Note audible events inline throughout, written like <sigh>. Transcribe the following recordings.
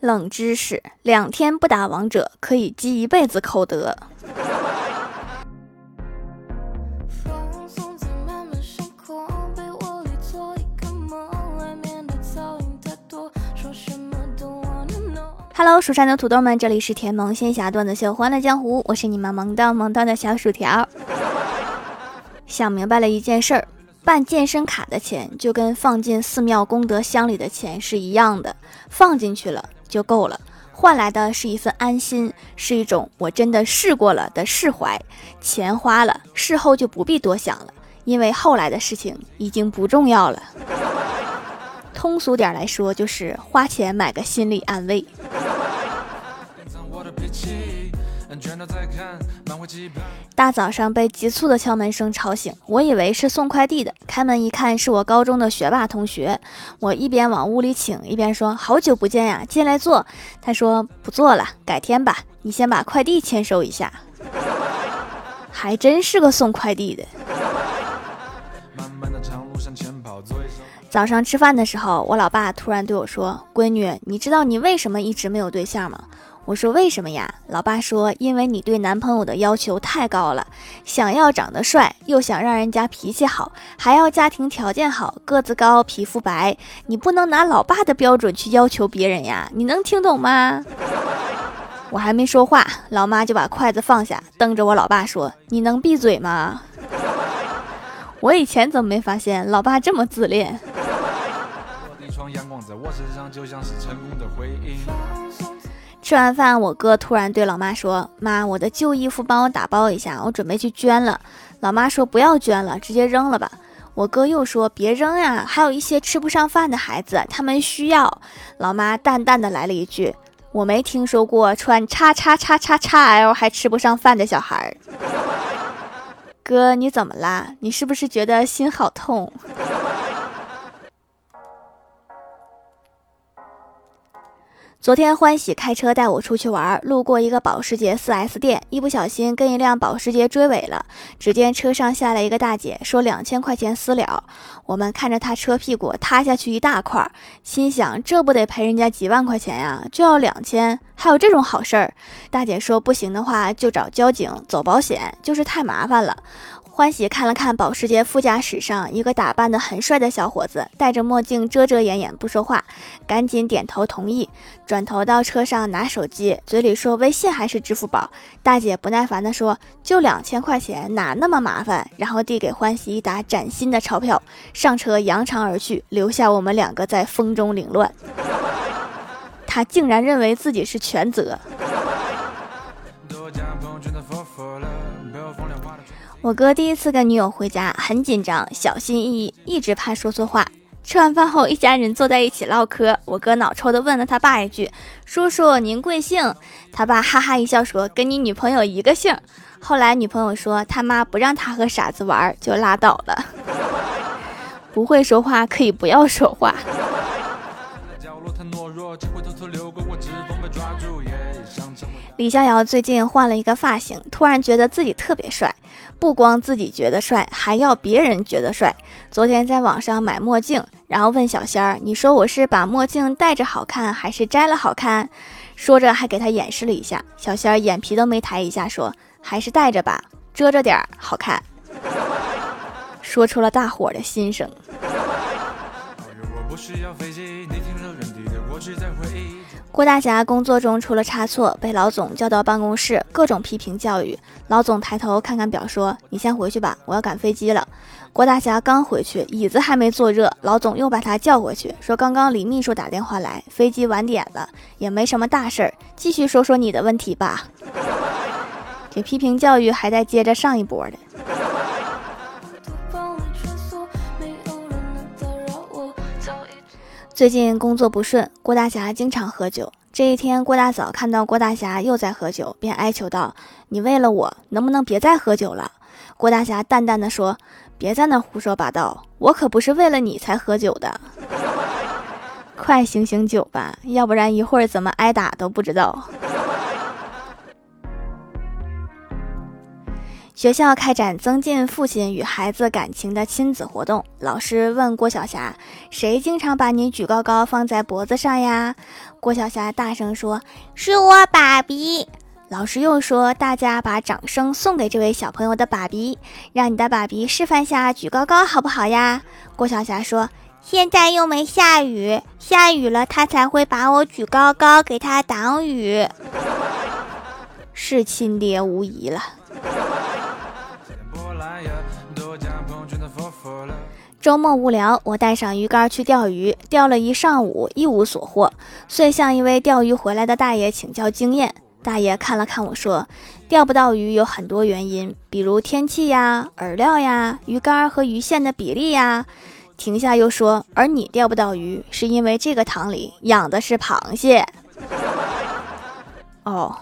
冷知识：两天不打王者可以积一辈子口德。Hello，蜀山的土豆们，这里是甜萌仙侠段子秀《欢乐江湖》，我是你们萌到萌到的小薯条。想明白了一件事儿，办健身卡的钱就跟放进寺庙功德箱里的钱是一样的，放进去了就够了，换来的是一份安心，是一种我真的试过了的释怀。钱花了，事后就不必多想了，因为后来的事情已经不重要了。通俗点来说，就是花钱买个心理安慰。大早上被急促的敲门声吵醒，我以为是送快递的，开门一看是我高中的学霸同学。我一边往屋里请，一边说：“好久不见呀，进来坐。”他说：“不坐了，改天吧，你先把快递签收一下。”还真是个送快递的。早上吃饭的时候，我老爸突然对我说：“闺女，你知道你为什么一直没有对象吗？”我说：“为什么呀？”老爸说：“因为你对男朋友的要求太高了，想要长得帅，又想让人家脾气好，还要家庭条件好，个子高，皮肤白，你不能拿老爸的标准去要求别人呀！你能听懂吗？”我还没说话，老妈就把筷子放下，瞪着我老爸说：“你能闭嘴吗？” <laughs> 我以前怎么没发现老爸这么自恋？那双阳光在我身上，就像是成功的回应吃完饭，我哥突然对老妈说：“妈，我的旧衣服帮我打包一下，我准备去捐了。”老妈说：“不要捐了，直接扔了吧。”我哥又说：“别扔呀，还有一些吃不上饭的孩子，他们需要。”老妈淡淡的来了一句：“我没听说过穿叉叉叉叉叉 L 还吃不上饭的小孩。<laughs> ”哥，你怎么啦？你是不是觉得心好痛？昨天欢喜开车带我出去玩，路过一个保时捷 4S 店，一不小心跟一辆保时捷追尾了。只见车上下来一个大姐，说两千块钱私了。我们看着她车屁股塌下去一大块，心想这不得赔人家几万块钱呀？就要两千，还有这种好事儿？大姐说不行的话就找交警走保险，就是太麻烦了。欢喜看了看保时捷副驾驶上一个打扮的很帅的小伙子，戴着墨镜，遮遮掩掩不说话，赶紧点头同意。转头到车上拿手机，嘴里说微信还是支付宝。大姐不耐烦地说：“就两千块钱，哪那么麻烦？”然后递给欢喜一沓崭新的钞票，上车扬长而去，留下我们两个在风中凌乱。<laughs> 他竟然认为自己是全责。我哥第一次跟女友回家，很紧张，小心翼翼，一直怕说错话。吃完饭后，一家人坐在一起唠嗑。我哥脑抽的问了他爸一句：“叔叔，您贵姓？”他爸哈哈一笑说：“跟你女朋友一个姓。”后来女朋友说他妈不让他和傻子玩，就拉倒了。<laughs> 不会说话可以不要说话。李逍遥最近换了一个发型，突然觉得自己特别帅。不光自己觉得帅，还要别人觉得帅。昨天在网上买墨镜，然后问小仙儿：“你说我是把墨镜戴着好看，还是摘了好看？”说着还给他演示了一下。小仙儿眼皮都没抬一下，说：“还是戴着吧，遮着点儿好看。<laughs> ”说出了大伙儿的心声。郭大侠工作中出了差错，被老总叫到办公室，各种批评教育。老总抬头看看表，说：“你先回去吧，我要赶飞机了。”郭大侠刚回去，椅子还没坐热，老总又把他叫回去，说：“刚刚李秘书打电话来，飞机晚点了，也没什么大事儿，继续说说你的问题吧。”这批评教育还在接着上一波的。最近工作不顺，郭大侠经常喝酒。这一天，郭大嫂看到郭大侠又在喝酒，便哀求道：“你为了我，能不能别再喝酒了？”郭大侠淡淡的说：“别在那胡说八道，我可不是为了你才喝酒的。快醒醒酒吧，要不然一会儿怎么挨打都不知道。”学校开展增进父亲与孩子感情的亲子活动。老师问郭晓霞：“谁经常把你举高高放在脖子上呀？”郭晓霞大声说：“是我爸比。”老师又说：“大家把掌声送给这位小朋友的爸比，让你的爸比示范下举高高好不好呀？”郭晓霞说：“现在又没下雨，下雨了他才会把我举高高，给他挡雨。”是亲爹无疑了。周末无聊，我带上鱼竿去钓鱼，钓了一上午，一无所获，遂向一位钓鱼回来的大爷请教经验。大爷看了看我说：“钓不到鱼有很多原因，比如天气呀、饵料呀、鱼竿和鱼线的比例呀。”停下又说：“而你钓不到鱼，是因为这个塘里养的是螃蟹。”哦。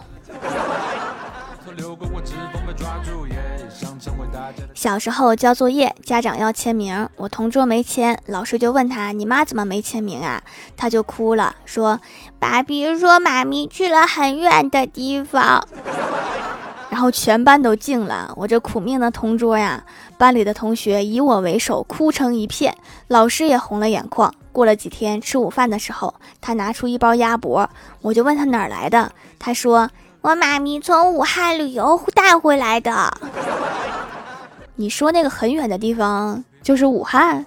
小时候交作业，家长要签名，我同桌没签，老师就问他：“你妈怎么没签名啊？”他就哭了，说：“爸比说妈咪去了很远的地方。<laughs> ”然后全班都静了，我这苦命的同桌呀，班里的同学以我为首，哭成一片，老师也红了眼眶。过了几天，吃午饭的时候，他拿出一包鸭脖，我就问他哪儿来的，他说。我妈咪从武汉旅游带回来的。<laughs> 你说那个很远的地方就是武汉？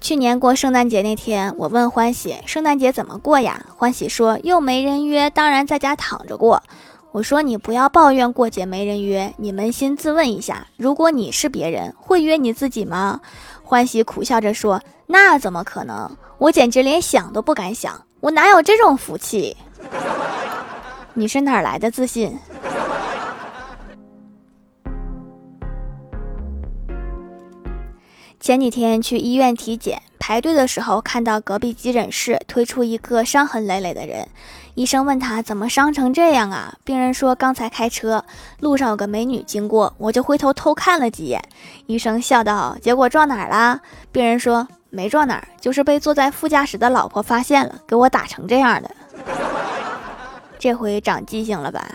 去年过圣诞节那天，我问欢喜圣诞节怎么过呀？欢喜说又没人约，当然在家躺着过。我说你不要抱怨过节没人约，你扪心自问一下，如果你是别人，会约你自己吗？欢喜苦笑着说：“那怎么可能？我简直连想都不敢想，我哪有这种福气？你是哪来的自信？”前几天去医院体检，排队的时候看到隔壁急诊室推出一个伤痕累累的人。医生问他怎么伤成这样啊？病人说刚才开车路上有个美女经过，我就回头偷看了几眼。医生笑道：“结果撞哪儿啦？”病人说：“没撞哪儿，就是被坐在副驾驶的老婆发现了，给我打成这样的。这回长记性了吧？”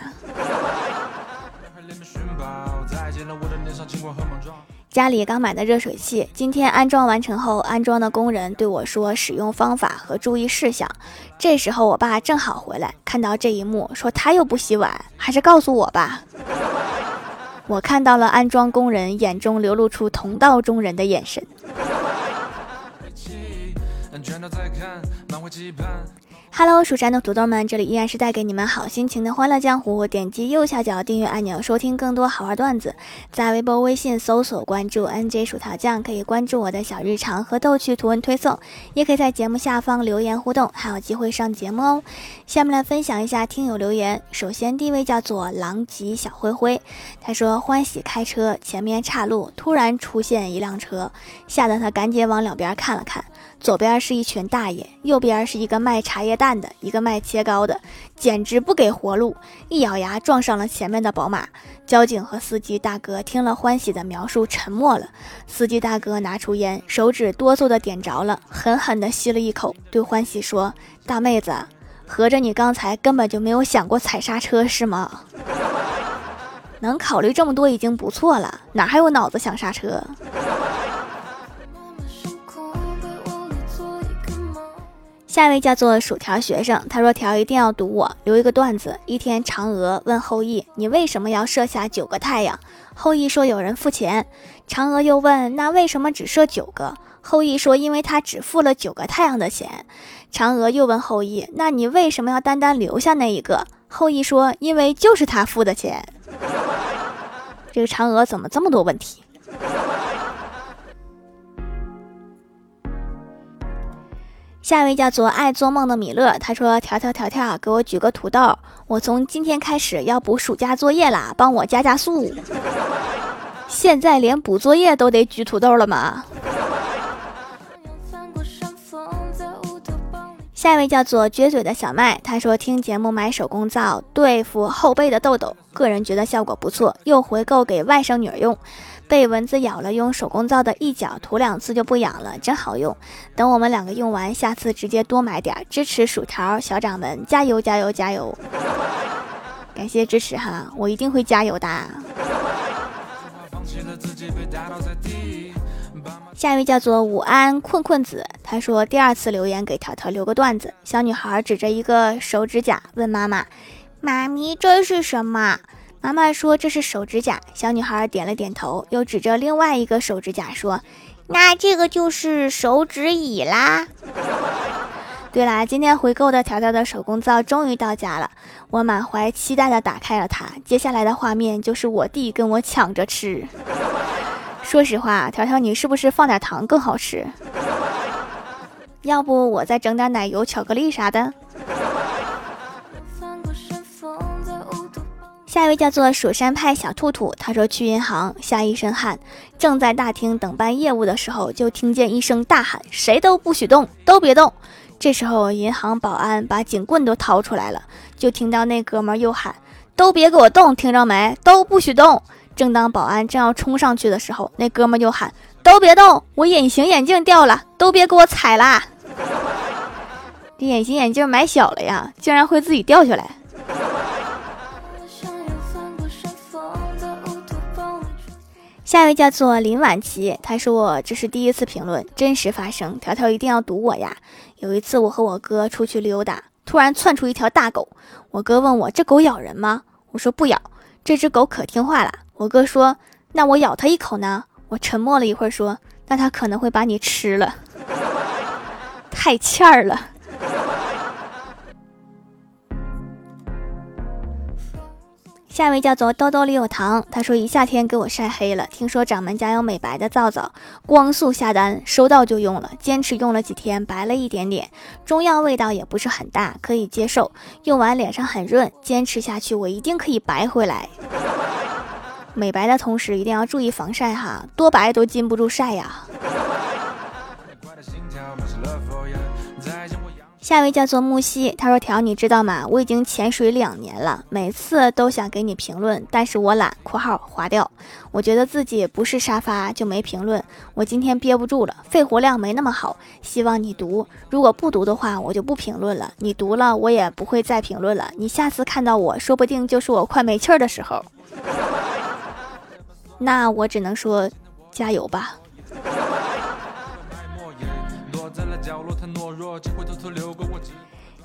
家里刚买的热水器，今天安装完成后，安装的工人对我说使用方法和注意事项。这时候我爸正好回来，看到这一幕，说他又不洗碗，还是告诉我吧。我看到了安装工人眼中流露出同道中人的眼神。Hello，蜀山的土豆们，这里依然是带给你们好心情的欢乐江湖。点击右下角订阅按钮，收听更多好玩段子。在微博、微信搜索关注 NJ 薯条酱，可以关注我的小日常和逗趣图文推送，也可以在节目下方留言互动，还有机会上节目哦。下面来分享一下听友留言。首先，第一位叫做狼藉小灰灰，他说欢喜开车，前面岔路，突然出现一辆车，吓得他赶紧往两边看了看。左边是一群大爷，右边是一个卖茶叶蛋的，一个卖切糕的，简直不给活路，一咬牙撞上了前面的宝马。交警和司机大哥听了欢喜的描述，沉默了。司机大哥拿出烟，手指哆嗦的点着了，狠狠的吸了一口，对欢喜说：“大妹子，合着你刚才根本就没有想过踩刹车是吗？<laughs> 能考虑这么多已经不错了，哪还有脑子想刹车？”下一位叫做薯条学生，他说：“条一定要读我留一个段子。一天，嫦娥问后羿：‘你为什么要射下九个太阳？’后羿说：‘有人付钱。’嫦娥又问：‘那为什么只射九个？’后羿说：‘因为他只付了九个太阳的钱。’嫦娥又问后羿：‘那你为什么要单单留下那一个？’后羿说：‘因为就是他付的钱。’这个嫦娥怎么这么多问题？”下一位叫做爱做梦的米勒，他说：“条条条条，给我举个土豆，我从今天开始要补暑假作业啦，帮我加加速。现在连补作业都得举土豆了吗？”下一位叫做撅嘴的小麦，他说：“听节目买手工皂对付后背的痘痘，个人觉得效果不错，又回购给外甥女儿用。被蚊子咬了，用手工皂的一角涂两次就不痒了，真好用。等我们两个用完，下次直接多买点，支持薯条小掌门，加油加油加油！<laughs> 感谢支持哈，我一定会加油的。下一位叫做午安困困子，他说第二次留言给条条留个段子。小女孩指着一个手指甲问妈妈：“妈咪，这是什么？”妈妈说：“这是手指甲。”小女孩点了点头，又指着另外一个手指甲说：“那这个就是手指椅啦。”对啦，今天回购的条条的手工皂终于到家了，我满怀期待的打开了它。接下来的画面就是我弟跟我抢着吃。说实话，条条，你是不是放点糖更好吃？<laughs> 要不我再整点奶油、巧克力啥的。下一位叫做蜀山派小兔兔，他说去银行吓一身汗，正在大厅等办业务的时候，就听见一声大喊：“谁都不许动，都别动！”这时候银行保安把警棍都掏出来了，就听到那哥们又喊：“都别给我动，听着没？都不许动！”正当保安正要冲上去的时候，那哥们就喊：“都别动！我隐形眼镜掉了，都别给我踩啦！”这隐形眼镜买小了呀，竟然会自己掉下来。下一位叫做林婉琪，他说：“这是第一次评论，真实发生，条条一定要堵我呀！”有一次我和我哥出去溜达，突然窜出一条大狗，我哥问我：“这狗咬人吗？”我说：“不咬。”这只狗可听话了。我哥说：“那我咬他一口呢？”我沉默了一会儿，说：“那他可能会把你吃了。<laughs> ”太欠儿了。<laughs> 下一位叫做兜兜里有糖，他说一夏天给我晒黑了，听说掌门家有美白的皂皂，光速下单，收到就用了，坚持用了几天，白了一点点，中药味道也不是很大，可以接受，用完脸上很润，坚持下去我一定可以白回来。美白的同时一定要注意防晒哈，多白都禁不住晒呀。下一位叫做木西，他说：“条，你知道吗？我已经潜水两年了，每次都想给你评论，但是我懒（括号划掉）。我觉得自己不是沙发，就没评论。我今天憋不住了，肺活量没那么好，希望你读。如果不读的话，我就不评论了。你读了，我也不会再评论了。你下次看到我说不定就是我快没气儿的时候。那我只能说，加油吧。”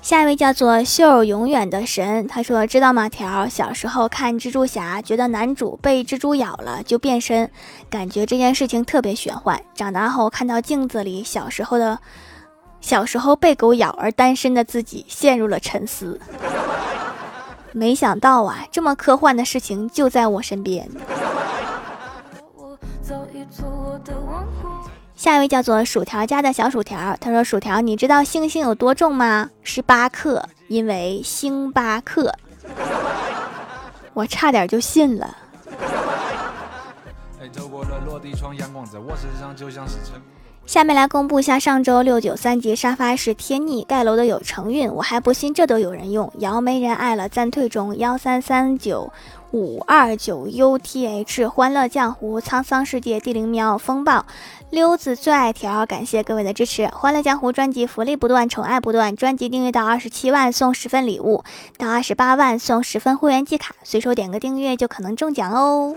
下一位叫做秀永远的神，他说：“知道吗？条小时候看蜘蛛侠，觉得男主被蜘蛛咬了就变身，感觉这件事情特别玄幻。长大后看到镜子里小时候的，小时候被狗咬而单身的自己，陷入了沉思。没想到啊，这么科幻的事情就在我身边。”下一位叫做薯条家的小薯条，他说：“薯条，你知道星星有多重吗？十八克，因为星巴克。<laughs> ”我差点就信了。下面来公布一下上周六九三级沙发是天逆盖楼的有成运，我还不信这都有人用。瑶没人爱了，暂退中幺三三九。五二九 UTH 欢乐江湖沧桑世界地灵喵风暴溜子最爱条，感谢各位的支持。欢乐江湖专辑福利不断，宠爱不断。专辑订阅到二十七万送十份礼物，到二十八万送十份会员季卡，随手点个订阅就可能中奖哦。